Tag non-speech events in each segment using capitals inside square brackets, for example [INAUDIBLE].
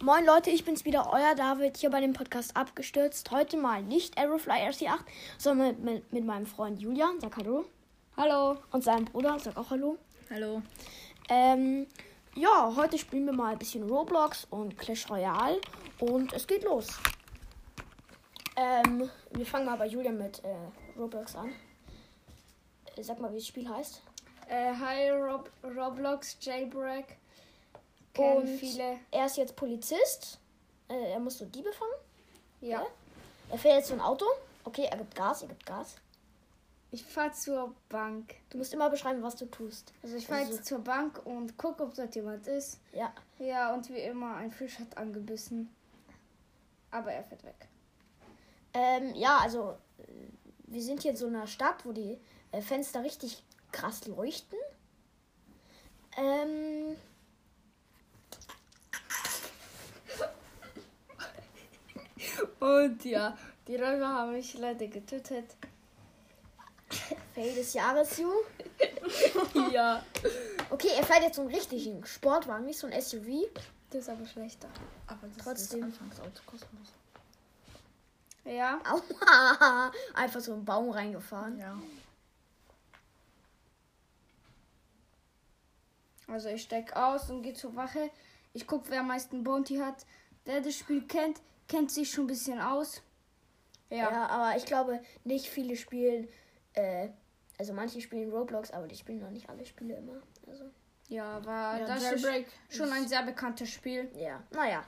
Moin Leute, ich bin's wieder, euer David, hier bei dem Podcast abgestürzt. Heute mal nicht Aerofly RC8, sondern mit, mit, mit meinem Freund Julian, sag Hallo. Hallo. Und seinem Bruder, sag auch Hallo. Hallo. Ähm, ja, heute spielen wir mal ein bisschen Roblox und Clash Royale und es geht los. Ähm, wir fangen mal bei Julian mit äh, Roblox an. Äh, Sag mal, wie das Spiel heißt. Äh, hi Rob Roblox Jailbreak. Kennen Und viele. er ist jetzt Polizist. Äh, er muss so Diebe fangen. Ja. Er fährt jetzt so ein Auto. Okay, er gibt Gas, er gibt Gas. Ich fahr zur Bank. Du musst immer beschreiben, was du tust. Also ich fahr Also- jetzt zur Bank und guck, ob dort jemand ist. Ja. Ja, und wie immer, ein Fisch hat angebissen. Aber er fährt weg. Ähm, ja, also äh, wir sind hier in so einer Stadt, wo die äh, Fenster richtig krass leuchten. Ähm, Und ja, die Räuber haben mich leider getötet. [LAUGHS] Fail des Jahres, Ju. [LAUGHS] ja. Okay, er fährt jetzt so einen richtigen Sportwagen, nicht so ein SUV. Das ist aber schlechter. Aber das Trotzdem. ist das Anfangsauto kostenlos. Ja. Aua, [LAUGHS] einfach so einen Baum reingefahren. Ja. Also ich steig aus und gehe zur Wache. Ich guck, wer am meisten Bounty hat. Der das Spiel kennt, kennt sich schon ein bisschen aus. Ja. Ja. aber ich glaube, nicht viele spielen, äh, also manche spielen Roblox, aber die spielen noch nicht alle Spiele immer. Also, Ja, aber Ja, das Jailbreak ist schon ein sehr bekanntes Spiel. ja, naja.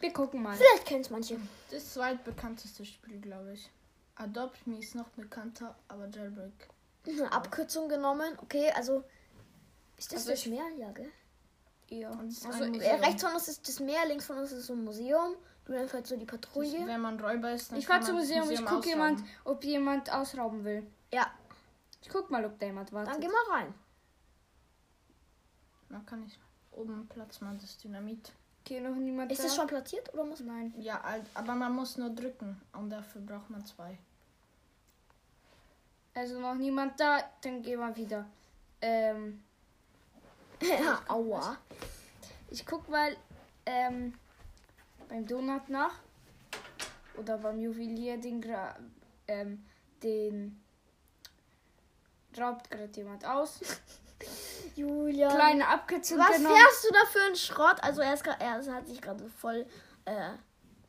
Wir gucken mal. Vielleicht kennen es manche. Das zweitbekannteste Spiel, glaube ich. Adopt Me ist noch bekannter, aber Jailbreak. Eine Abkürzung genommen. Okay, also. Ist das Also das Meer? Ja, gell? Ja. Und es ist Also ein ich- Äh, Museum. rechts von uns ist das Meer, links von uns ist so ein Museum. Dann fährt so die Das- Patrouille. Wenn man Räuber ist, dann Ich kann fahr zum man das Museum, ich guck ausrauben. jemand, ob jemand ausrauben will. Ja, Ich guck mal, ob da jemand wartet. dann geh mal rein. Man kann nicht oben Platz machen, das Dynamit. Okay, noch niemand Ist da? das schon platziert oder muss Nein. Ja, aber man muss nur drücken und dafür braucht man zwei. Also noch niemand da, dann gehen wir wieder. Ähm, [LAUGHS] ja, aua. ich guck mal ähm, beim Donut nach. Oder beim Juwelier, den, gra- ähm, den raubt gerade jemand aus. [LAUGHS] Julia. Kleine Abkürzung Was genommen. fährst du da für einen Schrott? Also er, ist, er hat sich gerade voll äh,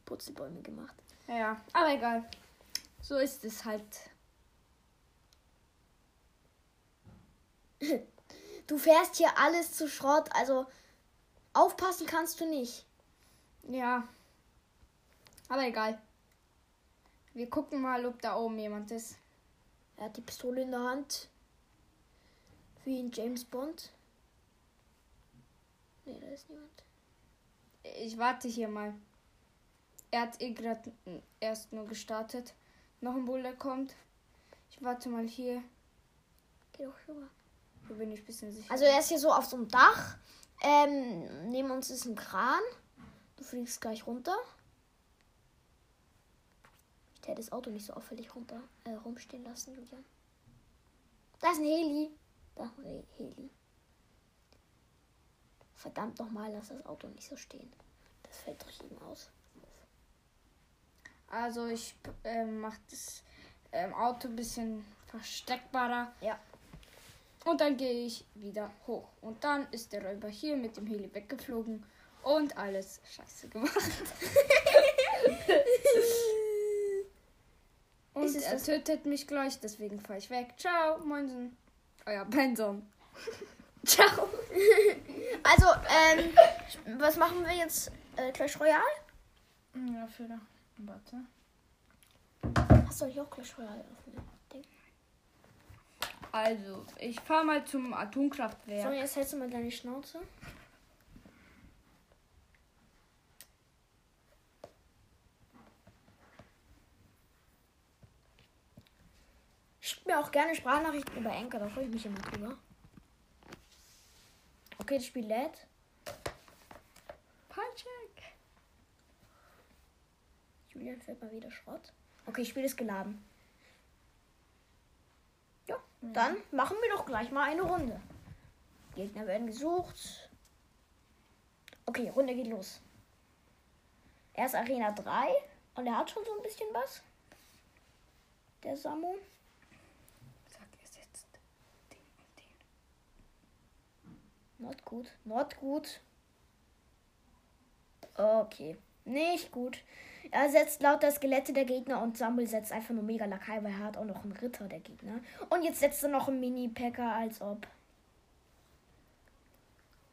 Putzbäume gemacht. Ja, aber egal. So ist es halt. [LAUGHS] Du fährst hier alles zu Schrott, also aufpassen kannst du nicht. Ja. Aber egal. Wir gucken mal, ob da oben jemand ist. Er hat die Pistole in der Hand. Wie in James Bond. Nee, da ist niemand. Ich warte hier mal. Er hat eh gerade erst nur gestartet. Noch ein Bulle kommt. Ich warte mal hier. Geh doch rüber. Hier bin ich ein bisschen sicher. Also er ist hier so auf so einem Dach. Ähm, neben uns ist ein Kran. Du fliegst gleich runter. Ich hätte das Auto nicht so auffällig runter äh, rumstehen lassen, Julian. Da ist ein Heli. Da ist ein Heli. Verdammt nochmal, lass das Auto nicht so stehen. Das fällt doch jedem aus. Also ich ähm, mache das ähm, Auto ein bisschen versteckbarer. Ja. Und dann gehe ich wieder hoch. Und dann ist der Räuber hier mit dem Heli weggeflogen und alles scheiße gemacht. [LAUGHS] und er tötet mich gleich, deswegen fahre ich weg. Ciao, Moinsen. Euer Benson. [LAUGHS] Ciao. also, ähm, was machen wir jetzt? Äh, Clash Royale? Ja, für da. Warte. Hast du nicht auch Clash Royale? Also, ich fahre mal zum Atomkraftwerk. So, jetzt hältst du mal deine Schnauze. Schickt mir auch gerne Sprachnachrichten über Enker, da freue ich mich immer drüber. Okay, das Spiel lädt. Patrick. Julian fährt mal wieder Schrott. Okay, Spiel ist geladen. Ja, dann machen wir doch gleich mal eine Runde. Gegner werden gesucht. Okay, Runde geht los. Er ist Arena 3 und er hat schon so ein bisschen was. Der Samu. Sag es jetzt. Den und den. Not gut. Not gut. Okay. Nicht gut. Er setzt lauter Skelette der Gegner und Samuel setzt einfach nur mega Lakai, weil er hat auch noch einen Ritter der Gegner. Und jetzt setzt er noch einen Mini-Packer, als ob.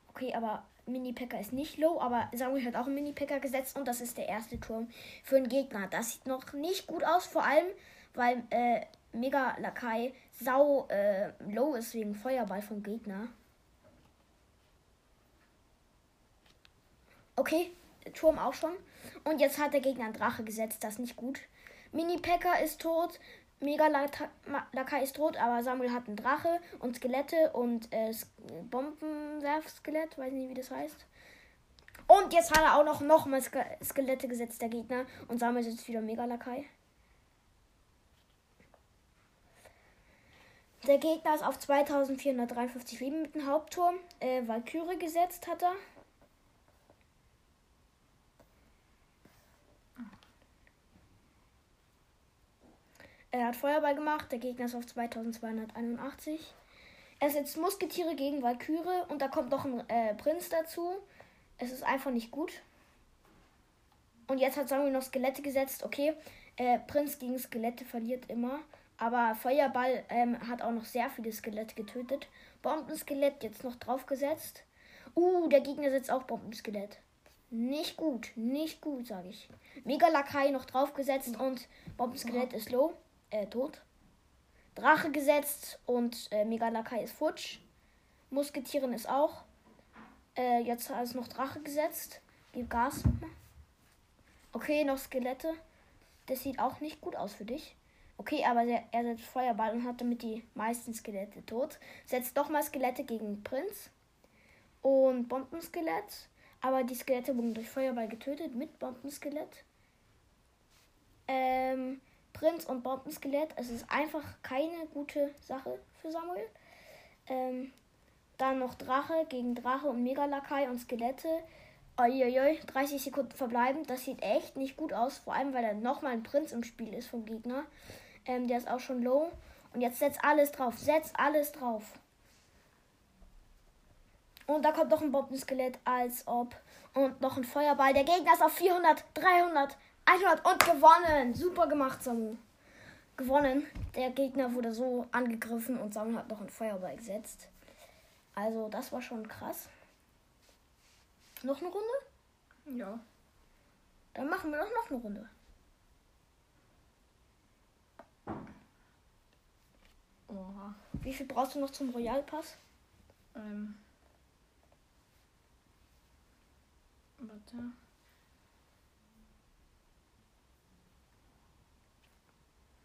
Okay, aber Mini-Packer ist nicht low, aber Samuel hat auch einen Mini-Packer gesetzt und das ist der erste Turm für den Gegner. Das sieht noch nicht gut aus, vor allem, weil äh, Mega Lakai sau äh, low ist wegen Feuerball vom Gegner. Okay, Turm auch schon. Und jetzt hat der Gegner einen Drache gesetzt, das ist nicht gut. Mini Packer ist tot, Mega Lakai ist tot, aber Samuel hat einen Drache und Skelette und äh, Bombenwerfskelett, weiß nicht, wie das heißt. Und jetzt hat er auch noch nochmal Ske Skelette gesetzt, der Gegner. Und Samuel setzt wieder Mega Lakai. Der Gegner ist auf 2453 Leben mit dem Hauptturm. Äh, Valkyrie gesetzt hat er. Hat Feuerball gemacht. Der Gegner ist auf 2281. Er setzt Musketiere gegen Valkyrie und da kommt noch ein äh, Prinz dazu. Es ist einfach nicht gut. Und jetzt hat Samuel noch Skelette gesetzt. Okay, äh, Prinz gegen Skelette verliert immer. Aber Feuerball ähm, hat auch noch sehr viele Skelette getötet. Bombenskelett jetzt noch draufgesetzt. Uh, der Gegner setzt auch Bombenskelett. Nicht gut, nicht gut, sage ich. Mega Lakai noch draufgesetzt und Bombenskelett ist low, äh, tot. Drache gesetzt und äh, Mega Lakai ist futsch. Musketieren ist auch. Äh, jetzt ist noch Drache gesetzt. Gib Gas. Okay, noch Skelette. Das sieht auch nicht gut aus für dich. Okay, aber der, er setzt Feuerball und hat damit die meisten Skelette tot. Setzt doch mal Skelette gegen Prinz. Und Bombenskelett. Aber die Skelette wurden durch Feuerball getötet mit Bombenskelett. Ähm, Prinz und Bombenskelett. Es ist einfach keine gute Sache für Samuel. Ähm, dann noch Drache gegen Drache und Megalakai und Skelette. Uiuiui, 30 Sekunden verbleiben. Das sieht echt nicht gut aus. Vor allem, weil da nochmal ein Prinz im Spiel ist vom Gegner. Ähm, der ist auch schon low. Und jetzt setzt alles drauf. Setzt alles drauf. Und da kommt noch ein Bombenskelett, als ob. Und noch ein Feuerball. Der Gegner ist auf 400, 300, 100 und gewonnen. Super gemacht, Samu. Gewonnen. Der Gegner wurde so angegriffen und Samu hat noch einen Feuerball gesetzt. Also, das war schon krass. Noch eine Runde? Ja. Dann machen wir doch noch eine Runde. Oha. Wie viel brauchst du noch zum Royal Pass? Ähm. Warte.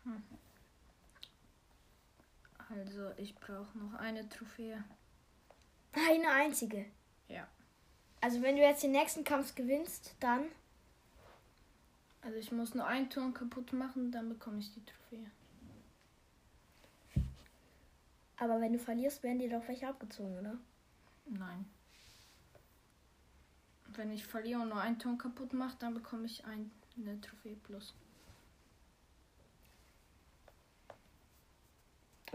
Hm. Also, ich brauche noch eine Trophäe. Eine einzige. Ja. Also, wenn du jetzt den nächsten Kampf gewinnst, dann. Also, ich muss nur einen Turm kaputt machen, dann bekomme ich die Trophäe. Aber wenn du verlierst, werden dir doch welche abgezogen, oder? Nein. Wenn ich verliere und nur einen Turm kaputt mache, dann bekomme ich ein, eine Trophäe plus.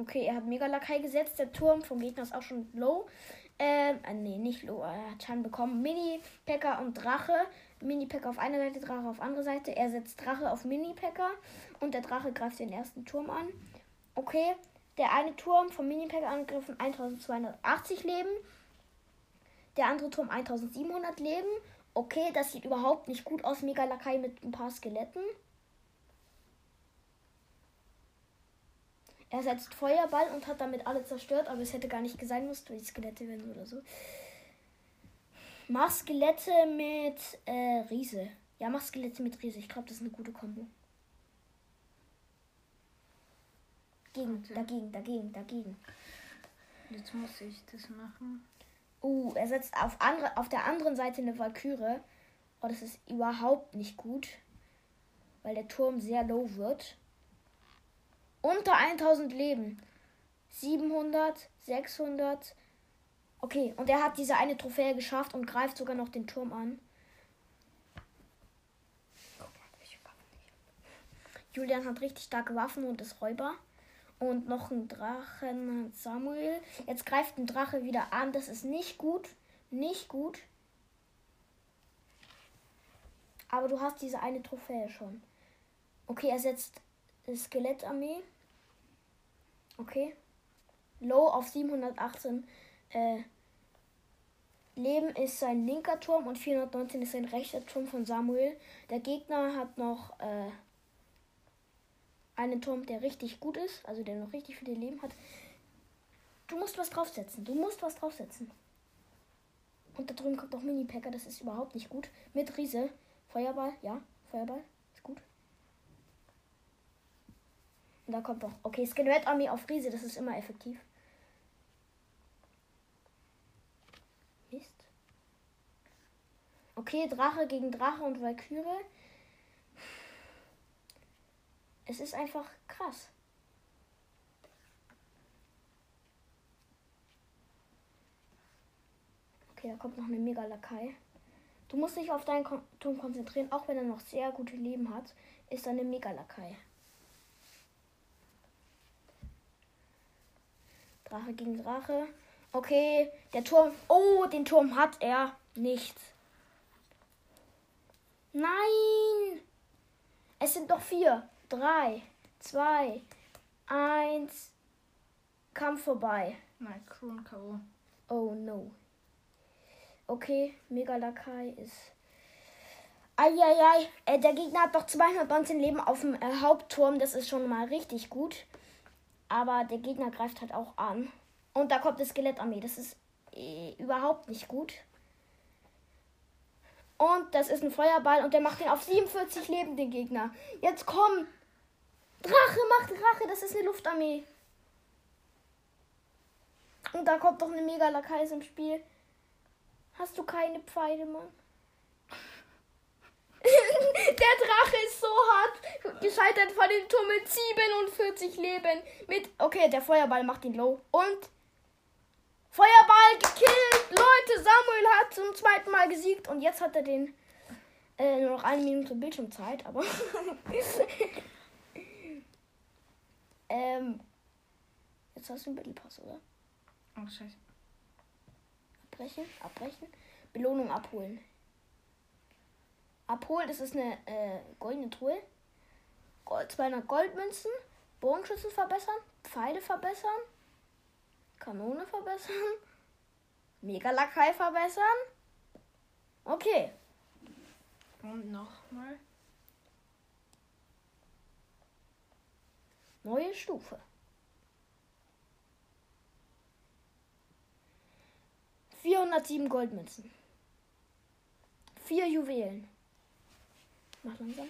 Okay, er hat Mega Lakai gesetzt. Der Turm vom Gegner ist auch schon low. Ähm, äh, nee, nicht low. Er hat Schaden bekommen. Mini-Packer und Drache. Mini-Packer auf einer Seite, Drache auf andere Seite. Er setzt Drache auf Mini-Packer. Und der Drache greift den ersten Turm an. Okay, der eine Turm vom Mini-Packer angegriffen 1280 Leben. Der andere Turm 1700 Leben. Okay, das sieht überhaupt nicht gut aus. Mega Lakai mit ein paar Skeletten. Er setzt Feuerball und hat damit alle zerstört, aber es hätte gar nicht sein müssen, weil die Skelette werden oder so. Mach Skelette mit äh, Riese. Ja, mach Skelette mit Riese. Ich glaube, das ist eine gute Kombo. Gegen, Okay. dagegen, dagegen, dagegen. Jetzt muss ich das machen. Uh, er setzt auf, andere, auf der anderen Seite eine Valkyrie. Oh, das ist überhaupt nicht gut. Weil der Turm sehr low wird. Unter 1000 Leben. 700, 600. Okay, und er hat diese eine Trophäe geschafft und greift sogar noch den Turm an. Julian hat richtig starke Waffen und ist Räuber. Und noch ein Drachen Samuel. Jetzt greift ein Drache wieder an. Das ist nicht gut. Nicht gut. Aber du hast diese eine Trophäe schon. Okay, er setzt Skelettarmee. Okay. Low auf 718 äh, Leben ist sein linker Turm und 419 ist sein rechter Turm von Samuel. Der Gegner hat noch äh, einen Turm, der richtig gut ist, also der noch richtig viele Leben hat. Du musst was draufsetzen. Du musst was draufsetzen. Und da drüben kommt noch Mini-Packer, das ist überhaupt nicht gut. Mit Riese. Feuerball, ja, Feuerball, ist gut. Da kommt noch. Okay, Skelett-Armee auf Riese, das ist immer effektiv. Mist. Okay, Drache gegen Drache und Valkyrie. Es ist einfach krass. Okay, da kommt noch eine Mega-Lakai. Du musst dich auf deinen Turm konzentrieren, auch wenn er noch sehr gute Leben hat, ist eine Mega-Lakai. Drache gegen Drache. Okay, der Turm. Oh, den Turm hat er nicht. Nein! Es sind doch vier. Drei, zwei, eins. Kampf vorbei. Nein, Kron K.O. Oh no. Okay, Mega Lakai ist. Eieiei, äh, der Gegner hat doch 219 Leben auf dem äh, Hauptturm. Das ist schon mal richtig gut. Aber der Gegner greift halt auch an. Und da kommt die Skelettarmee. Das ist äh, überhaupt nicht gut. Und das ist ein Feuerball und der macht den auf 47 Leben, den Gegner. Jetzt komm! Drache macht Drache, das ist eine Luftarmee. Und da kommt doch eine mega Lakais im Spiel. Hast du keine Pfeile, Mann? [LAUGHS] Der Drache ist so hart gescheitert vor dem Turm mit 47 Leben. Mit. Okay, der Feuerball macht ihn low. Und. Feuerball gekillt! Leute, Samuel hat zum zweiten Mal gesiegt. Und jetzt hat er den. Äh, nur noch eine Minute Bildschirmzeit, aber. [LAUGHS] ähm. Jetzt hast du einen Mittelpass, oder? Oh, scheiße. Abbrechen, abbrechen. Belohnung abholen. Abholen, das ist eine äh, goldene Truhe. Gold, 200 Goldmünzen. Bogenschützen verbessern. Pfeile verbessern. Kanone verbessern. [LAUGHS] Mega-Lakai verbessern. Okay. Und nochmal. Neue Stufe. Vierhundertsieben Goldmünzen. Vier Juwelen. Mach langsam.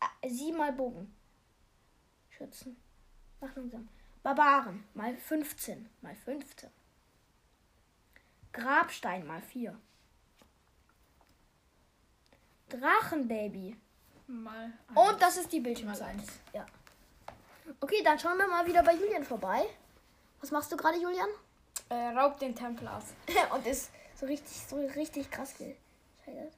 Ah, Siebenmal Bogen. Schützen. Mach langsam. Barbaren. Mal 15. Mal 15. Grabstein mal 4. Drachenbaby. Mal. Und das ist die Bildschirmzeit. eins. Ja. Okay, dann schauen wir mal wieder bei Julian vorbei. Was machst du gerade, Julian? Äh, raubt den Tempel aus. [LAUGHS] Und ist so richtig, so richtig krass gescheitert.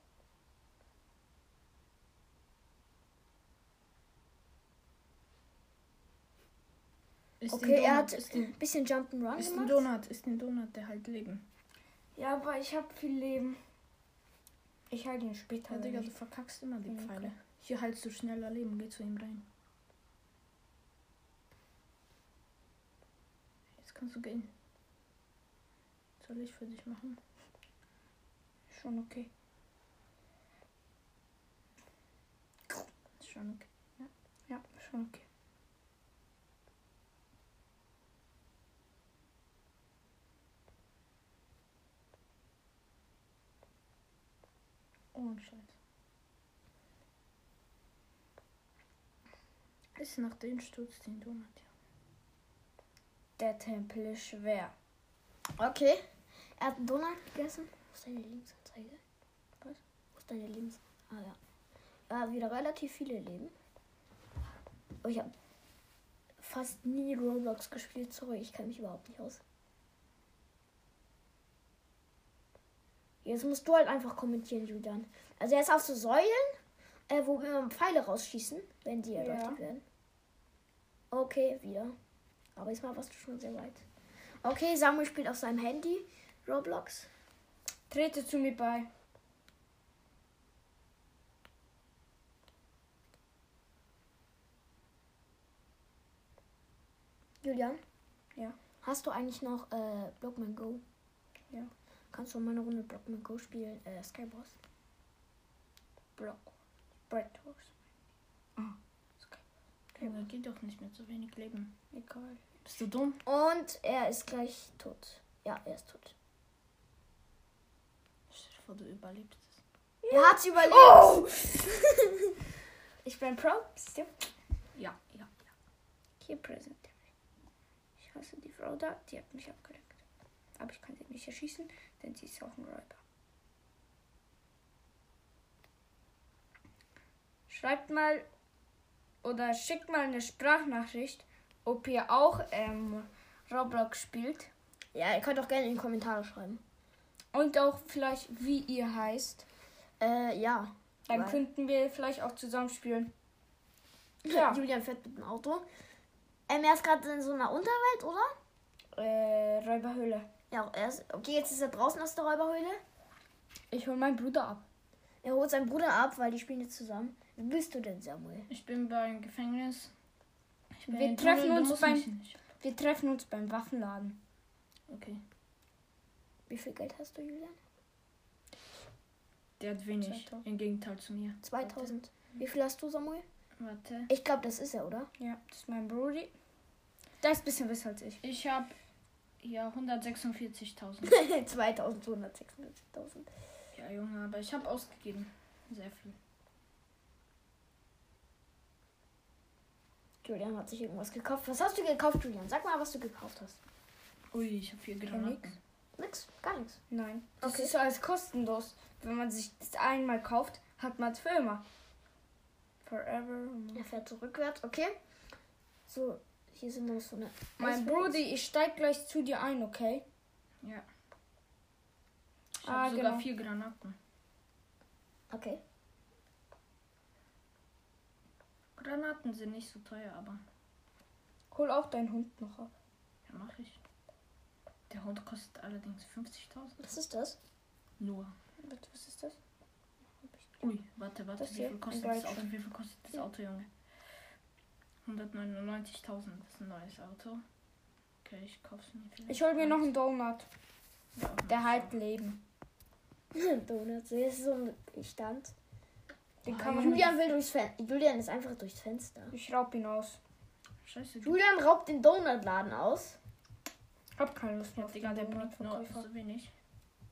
Ist Okay, er hat ein bisschen Jump'n'Run ist ein gemacht. Donut. Ist ein Donut, der halt Leben. Ja, aber ich habe viel Leben. Ich halte ihn später. Ja, Digga, du verkackst immer die Ja, Pfeile. Hier heilst du schneller Leben. Geh zu ihm rein. Jetzt kannst du gehen. Soll ich für dich machen? Schon okay. Ist schon okay. Ja, schon okay. Oh, Scheiß. Ist nach dem Sturz den Donut. Der Tempel ist schwer. Okay. Er hat einen Donut gegessen. Wo ist deine Lebensanzeige? Was? Wo ist deine Lebens... Ah ja. Er hat wieder relativ viele Leben. Oh, ich habe fast nie Roblox gespielt. Sorry, ich kenne mich überhaupt nicht aus. Jetzt musst du halt einfach kommentieren, Julian. Also er ist auf so Säulen. Äh, wo wir Pfeile rausschießen, wenn die erleuchtet Ja. werden. Okay, wieder. Aber diesmal warst du schon sehr weit. Okay, Samuel spielt auf seinem Handy Roblox. Trete zu mir bei. Julian? Ja. Hast du eigentlich noch äh, Blockman Go? Ja. Kannst du mal eine Runde Blockman Go spielen? Äh, Skybros. Block. Bread Toast. Junge, geht doch nicht mit so wenig Leben. Egal. Bist du dumm? Und er ist gleich tot. Ja, er ist tot. Stell dir vor, du überlebst es. Er hat's überlebt. Oh! [LAUGHS] ich bin Pro. Bist du? Ja, ja. Hier präsentiere ich. Ich hasse die Frau da, die hat mich abgelenkt. Aber ich kann sie nicht erschießen, denn sie ist auch ein Räuber. Schreibt mal oder schickt mal eine Sprachnachricht, ob ihr auch ähm, Roblox spielt. Ja, ihr könnt auch gerne in die Kommentare schreiben. Und auch vielleicht, wie ihr heißt. Äh, ja. Dann könnten wir vielleicht auch zusammen spielen. [LAUGHS] Ja. Julian fährt mit dem Auto. Ähm, er ist gerade in so einer Unterwelt, oder? Äh, Räuberhöhle. Ja, er ist. Okay, jetzt ist er draußen aus der Räuberhöhle. Ich hole meinen Bruder ab. Er holt seinen Bruder ab, weil die spielen jetzt zusammen. Wie bist du denn, Samuel? Ich bin beim Gefängnis. Ich bin Wir treffen Tunnel, uns beim-. Wir treffen uns beim Waffenladen. Okay. Wie viel Geld hast du, Julian? Der hat wenig. 2000. Im Gegenteil zu mir. 2000. Wie viel hast du, Samuel? Warte. Ich glaube, das ist er, oder? Ja, das ist mein Brudi. Der ist ein bisschen besser als ich. Ich habe ja 146.000. 2246.000. [LAUGHS] ja, Junge, aber ich habe ausgegeben. Sehr viel. Julian hat sich irgendwas gekauft. Was hast du gekauft, Julian? Sag mal, was du gekauft hast. Ui, ich habe nix. Granaten. Nix, gar nichts. Nein. Das Okay. ist alles kostenlos. Wenn man sich das einmal kauft, hat man es für immer. Forever. Er fährt so rückwärts, okay. So, hier sind noch so eine. Mein. Brudi, ich steig gleich zu dir ein, okay? Ja. Ich Ah, habe sogar genau. vier Granaten. Okay. Granaten sind nicht so teuer, aber Hol auch deinen Hund noch ab. ja, mache ich. Der Hund kostet allerdings 50.000. Was ist das? Nur. Was ist das? Ui, warte, warte. Das wie viel kostet das. Auto? Wie viel kostet das Auto, Junge? 199.000. Das ist ein neues Auto. Okay, ich kauf's mir vielleicht. Ich hol mir noch einen Donut. Ja, Der halt Leben. [LAUGHS] Donuts. Das ist so ein Stand. Den Oh, kann man. Julian will durchs Fenster. Julian ist einfach durchs Fenster. Ich raub ihn aus. Scheiße. Julian raubt den Donutladen aus. Hab keine Lust mehr auf Digga, den der nur Donutverkäufer. so wenig.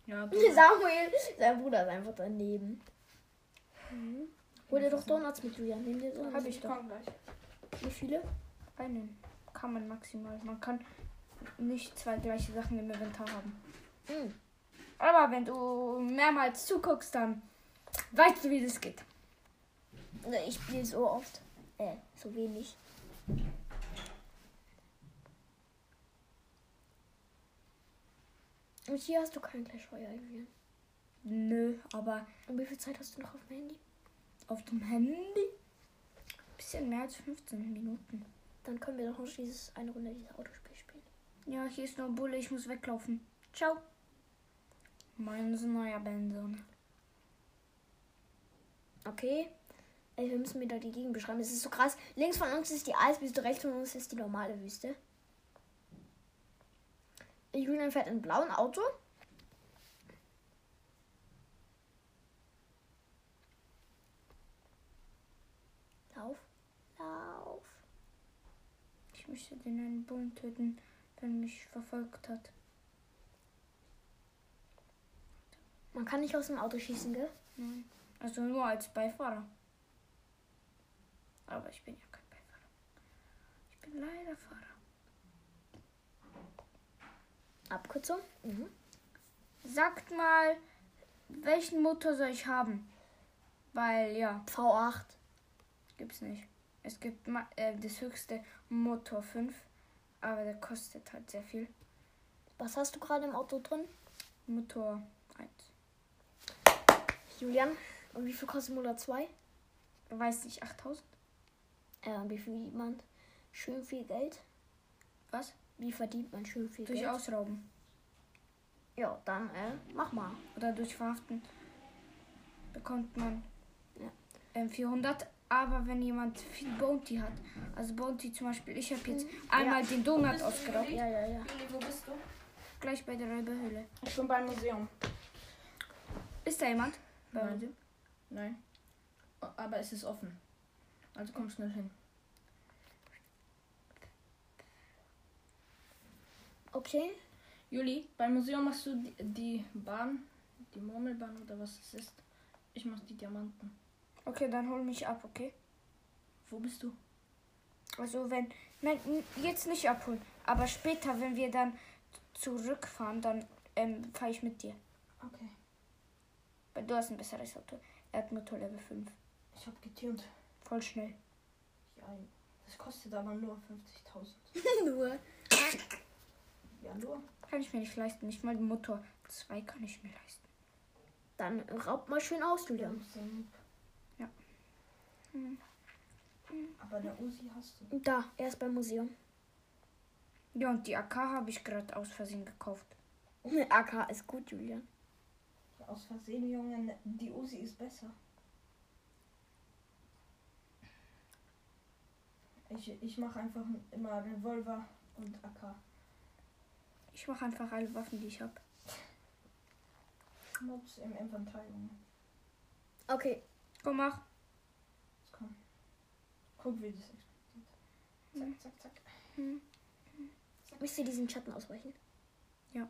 Ja, [LAUGHS] du. Samuel, sein Bruder ist einfach daneben. Mhm. Hol dir doch Donuts mit, Julian. Nimm dir Donuts. Hab ich doch gleich. Wie viele? Einen. Kann man maximal. Man kann nicht zwei gleiche Sachen im Inventar haben. Mhm. Aber wenn du mehrmals zuguckst, dann weißt du, wie das geht. Ich spiele so oft. Äh, so wenig. Und hier hast du kein Clash Royale. Nö, aber Und wie viel Zeit hast du noch auf dem Handy? auf dem Handy bisschen mehr als 15 Minuten. Dann können wir doch noch dieses eine Runde dieses Autospiel spielen. Ja, hier ist nur Bulle, ich muss weglaufen. Ciao. Mein neuer Benson. Okay. Ey, wir müssen wieder die Gegend beschreiben. Es ist so krass. Links von uns ist die Eiswüste, rechts von uns ist die normale Wüste. Julian fährt in einem blauen Auto. Möchte den einen Bullen töten, der mich verfolgt hat. Man kann nicht aus dem Auto schießen, gell? Nein. Also nur als Beifahrer. Aber ich bin ja kein Beifahrer. Ich bin leider Fahrer. Abkürzung. Mhm. Sagt mal, welchen Motor soll ich haben? Weil ja, V8. gibt's nicht. Es gibt ma- äh, das höchste Motor 5, aber der kostet halt sehr viel. Was hast du gerade im Auto drin? Motor 1. Julian. Und wie viel kostet Motor 2? weiß nicht, 8000? Äh, wie verdient man schön viel Geld? Was? Wie verdient man schön viel Durch Geld? Ausrauben. Ja, dann äh, mach mal. Oder durch Verhaften bekommt man Ja. ähm, 400. Aber wenn jemand viel Bounty hat, also Bounty zum Beispiel, ich habe jetzt einmal den Donut ausgeraubt. Ja, ja, ja. Juli, wo bist du? Gleich bei der Räuberhöhle. Ich bin beim Museum. Ist da jemand? Bei Nein. uns? Nein. Aber es ist offen. Also komm schnell hin. Okay. Juli, beim Museum machst du die, die Bahn, die Murmelbahn oder was es ist. Ich mach die Diamanten. Okay, dann hol mich ab, okay? Wo bist du? Also wenn, nein, jetzt nicht abholen, aber später, wenn wir dann zurückfahren, dann ähm, fahre ich mit dir. Okay. Weil du hast ein besseres Auto. Er hat Motor Level 5. Ich hab getunt. Voll schnell. Ja, das kostet aber nur 50.000. [LAUGHS] Nur. Ja, nur. Kann ich mir nicht leisten. Nicht mal den Motor 2 kann ich mir leisten. Dann raubt mal schön aus, Julian. Ja. Aber der Uzi hast du. Da, er ist beim Museum. Ja, und die AK habe ich gerade aus Versehen gekauft. AK ist gut, Julian. Ja, aus Versehen, Junge, ne- die Uzi ist besser. Ich, ich mache einfach immer Revolver und AK. Ich mache einfach alle Waffen, die ich habe. Mobs im Inventar, Junge. Okay. Komm, mach. Guck, wie das explodiert. Zack, zack, zack. Müsst ihr diesen Schatten ausweichen? Ja,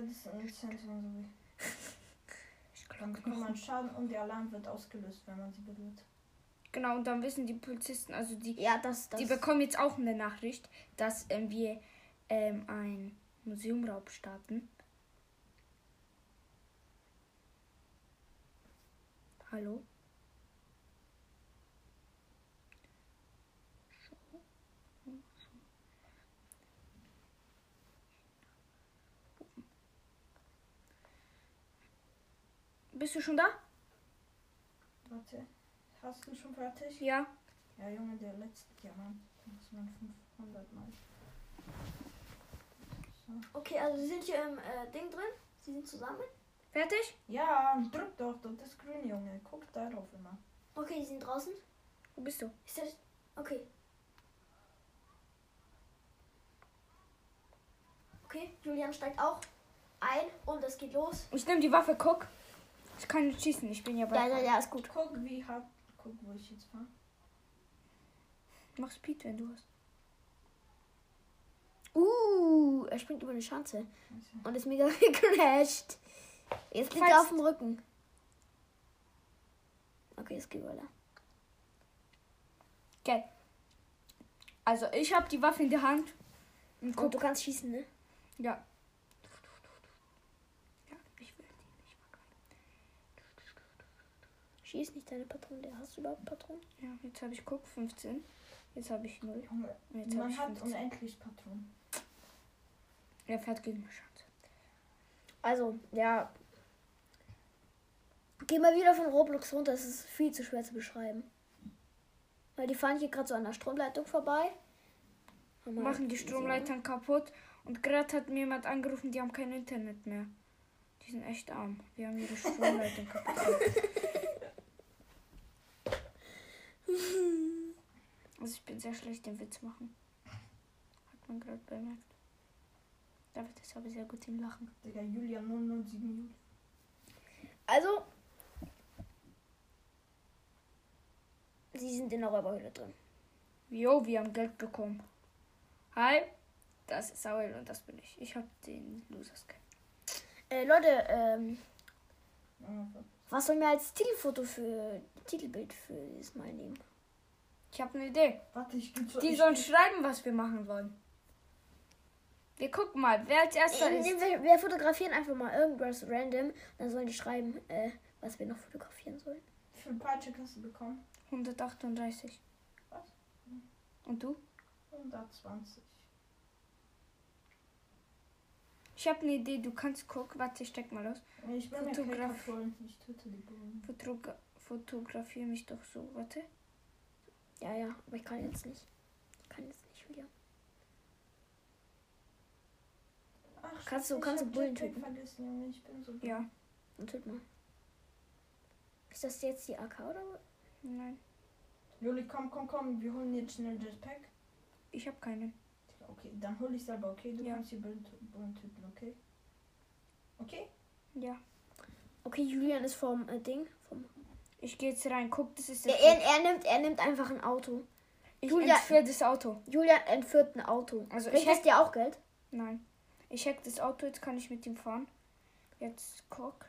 das ist ein Zentrum so wie. [LAUGHS] Ich Dann bekommt man. Schaden und der Alarm wird ausgelöst, wenn man sie berührt. Genau, und dann wissen die Polizisten, also die, Ja, das, das. die bekommen jetzt auch eine Nachricht, dass ähm, wir ähm, ein Museumraub starten. Hallo? Bist du schon da? Warte, hast du schon fertig? Ja. Ja, Junge, der letzte Diamant. Muss man 500 Mal. So. Okay, also sie sind hier im äh, Ding drin. Sie sind zusammen. Fertig? Ja, drück doch, doch das grün, Junge. Guck darauf immer. Okay, die sind draußen. Wo bist du? Ist das. Okay. Okay, Julian steigt auch ein und es geht los. Ich nehme die Waffe, guck. Ich kann nicht schießen, ich bin ja bei. Ja, ja, ja, ist gut. Guck, wie hart. Guck, wo ich jetzt war. Mach Speed, wenn du hast. Uh, er springt über eine Schanze Also, und ist mega [LAUGHS] gecrashed. Jetzt liegt er auf dem Rücken. Okay, es geht weiter. Okay. Also ich habe die Waffe in der Hand. Und Und guck. du kannst schießen, ne? Ja, ich will die nicht Schieß nicht deine Patronen. Der hast du überhaupt Patronen? Ja, jetzt habe ich guck 15. Jetzt habe ich 0. Junge, Und jetzt habe man ich hat 15. unendlich Patronen. Er fährt gegen Schanze. Also, ja. Geh mal wieder von Roblox runter. Es ist viel zu schwer zu beschreiben. Weil die fahren hier gerade so an der Stromleitung vorbei. Haben Machen die Stromleitern kaputt. Und gerade hat mir jemand angerufen, die haben kein Internet mehr. Die sind echt arm. Wir haben ihre [LAUGHS] Stromleitung kaputt. Also ich bin sehr schlecht im Witz machen. Hat man gerade bemerkt. David ist aber sehr gut im Lachen. Digga, Julian 007 Juli. Also. Sie sind in der Räuberhöhle drin. Jo, wir haben Geld bekommen. Hi, das ist Saul und das bin ich. Ich habe den Loser Skin. Äh, Leute, ähm, was sollen wir als Titelfoto für Titelbild für dieses Mal nehmen? Ich habe eine Idee. Warte, ich geh zu. Die sollen schreiben, was wir machen wollen. Wir gucken mal, wer als erster ist. wir, wir fotografieren einfach mal irgendwas random. Dann sollen die schreiben, äh, was wir noch fotografieren sollen. Wie viel Peitsche hast du bekommen? 138. Was? Und du? 120. Ich habe eine Idee, du kannst gucken. Warte, ich steck mal aus. Ich bin ja Fotograf. Patron. Ich töte die Bullen. Fotogra fotografiere mich doch so. Warte. Ja, ja, aber ich kann jetzt nicht. Ich kann jetzt nicht, Julia. Ach, Kannst du- kannst du hab Bullen töten? vergessen, Junge. Ich bin so Ja. Dann töt mal. Ist das jetzt die AK oder? Nein. Juli, komm, komm, komm. Wir holen jetzt schnell Jetpack. Ich habe keinen. Okay, dann hol ich selber, okay? Du Ja. kannst die Bullen, Bullen töten, okay? Okay? Ja. Okay, Julian ist vom äh, Ding. Vom Ich gehe jetzt rein. Guck, das ist er, der. er, er, nimmt, er nimmt einfach ein Auto. ich Julia- entführe das Auto. Julian entführt ein Auto. Also ich das hack, dir auch Geld? Nein. Ich hack das Auto, jetzt kann ich mit ihm fahren. Jetzt guck.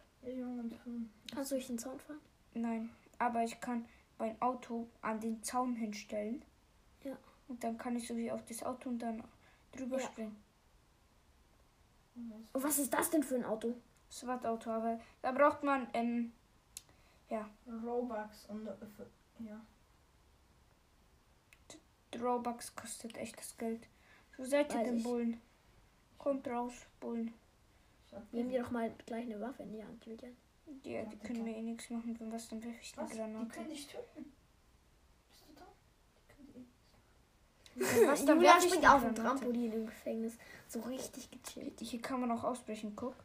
Kannst du durch den Zaun fahren? Nein. Aber ich kann mein Auto an den Zaun hinstellen. Ja. Und dann kann ich so wie auf das Auto und dann drüber Ja. springen. Und was ist das denn für ein Auto? SWAT-Auto, aber da braucht man, ähm, Robux und ja. Robux kostet echt das Geld. So seid ihr ich. Bullen? Kommt raus, Bullen. Nehmen dir doch mal gleich eine Waffe in die Hand, Julian. Die, die können mir eh nichts machen, wenn was, dann werfe ich eine Was? Die Granate. können dich töten. Bist du da? Die können Wenn was, [LAUGHS] dann Julian springt auf dem Granate. Trampolin im Gefängnis. So richtig gechillt. Hier kann man auch ausbrechen, guck.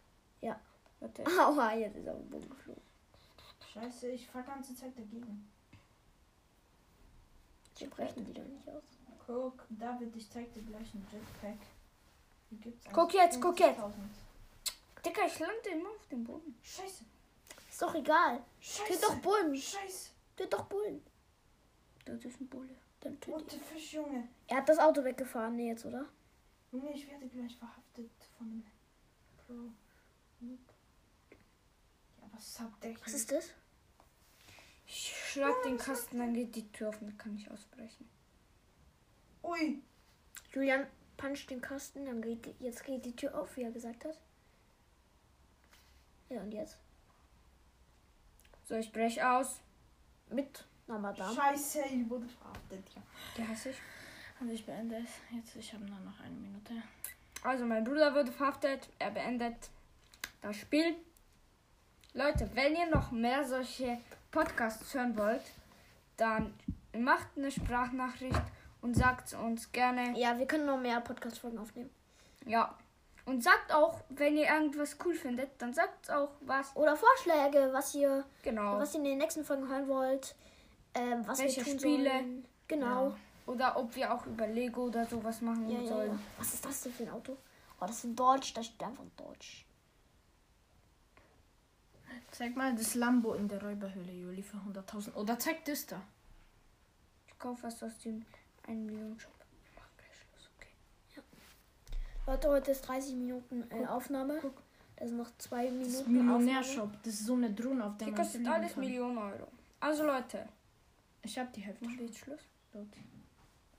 Ja. Warte. [LAUGHS] Aua, jetzt ist er auf den Boden geflogen. Scheiße, ich fahr ganze Zeit dagegen. Wir brechen die doch nicht aus. Guck, David, ich zeig dir gleich einen Jetpack. Hier gibt's Guck jetzt, guck jetzt. 50.000. Dicker, ich lande immer auf dem Boden. Scheiße, Ist doch egal. scheiße. Töt doch Bullen. Scheiße. Töt doch Bullen. Das ist ein Bulle. Dann töt What ihn. the fish, Junge. Er hat das Auto weggefahren, nee, jetzt, oder? Junge, ich werde gleich verhaftet von einem Pro. Was habt ihr Was ist das? Ich schlag den Kasten, dann geht die Tür auf und dann kann ich ausbrechen. Ui. Julian puncht den Kasten, dann geht die, jetzt geht die Tür auf, wie er gesagt hat. Ja, und jetzt? So, ich brech aus. Mit Madame. Scheiße, ich wurde verhaftet. Ja. Der hasse ich. Und ich beende es. Jetzt, ich habe nur noch eine Minute. Also, mein Bruder wurde verhaftet. Er beendet das Spiel. Leute, wenn ihr noch mehr solche Podcasts hören wollt, dann macht eine Sprachnachricht und sagt uns gerne. Ja, wir können noch mehr Podcast-Folgen aufnehmen. Ja. Und sagt auch, wenn ihr irgendwas cool findet, dann sagt auch was. Oder Vorschläge, was ihr, Genau. was ihr in den nächsten Folgen hören wollt. Ähm, was Welche wir tun Spiele? sollen. Genau. Oder ob wir auch über Lego oder sowas machen Ja, ja, sollen. ja. Was ist das denn für ein Auto? Oh, das ist ein Deutsch, da steht einfach Deutsch. Zeig mal das Lambo in der Räuberhöhle, Juli, für 100.000. Oder zeig das da. Ich kaufe was aus dem 1 Million Shop. Mach gleich Schluss, okay. Leute, heute ist 30 Minuten äh, Aufnahme. guck. Da sind noch zwei Minuten. Das ist Aufnahme. Millionärshop. Das ist so eine Drohne, auf der man kostet alles kann. Millionen Euro. Also Leute, Ich hab die Hälfte. machen wir jetzt Schluss.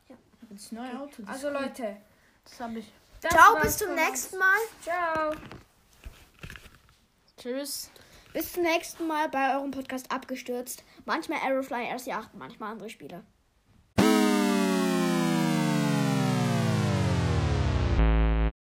Ja. Das neue Auto. Das Also. Leute, Das habe ich. das Ciao, bis zum nächsten. Mal. Ciao. Tschüss. Bis zum nächsten Mal bei eurem Podcast abgestürzt. Manchmal Aerofly RC8, manchmal andere Spiele.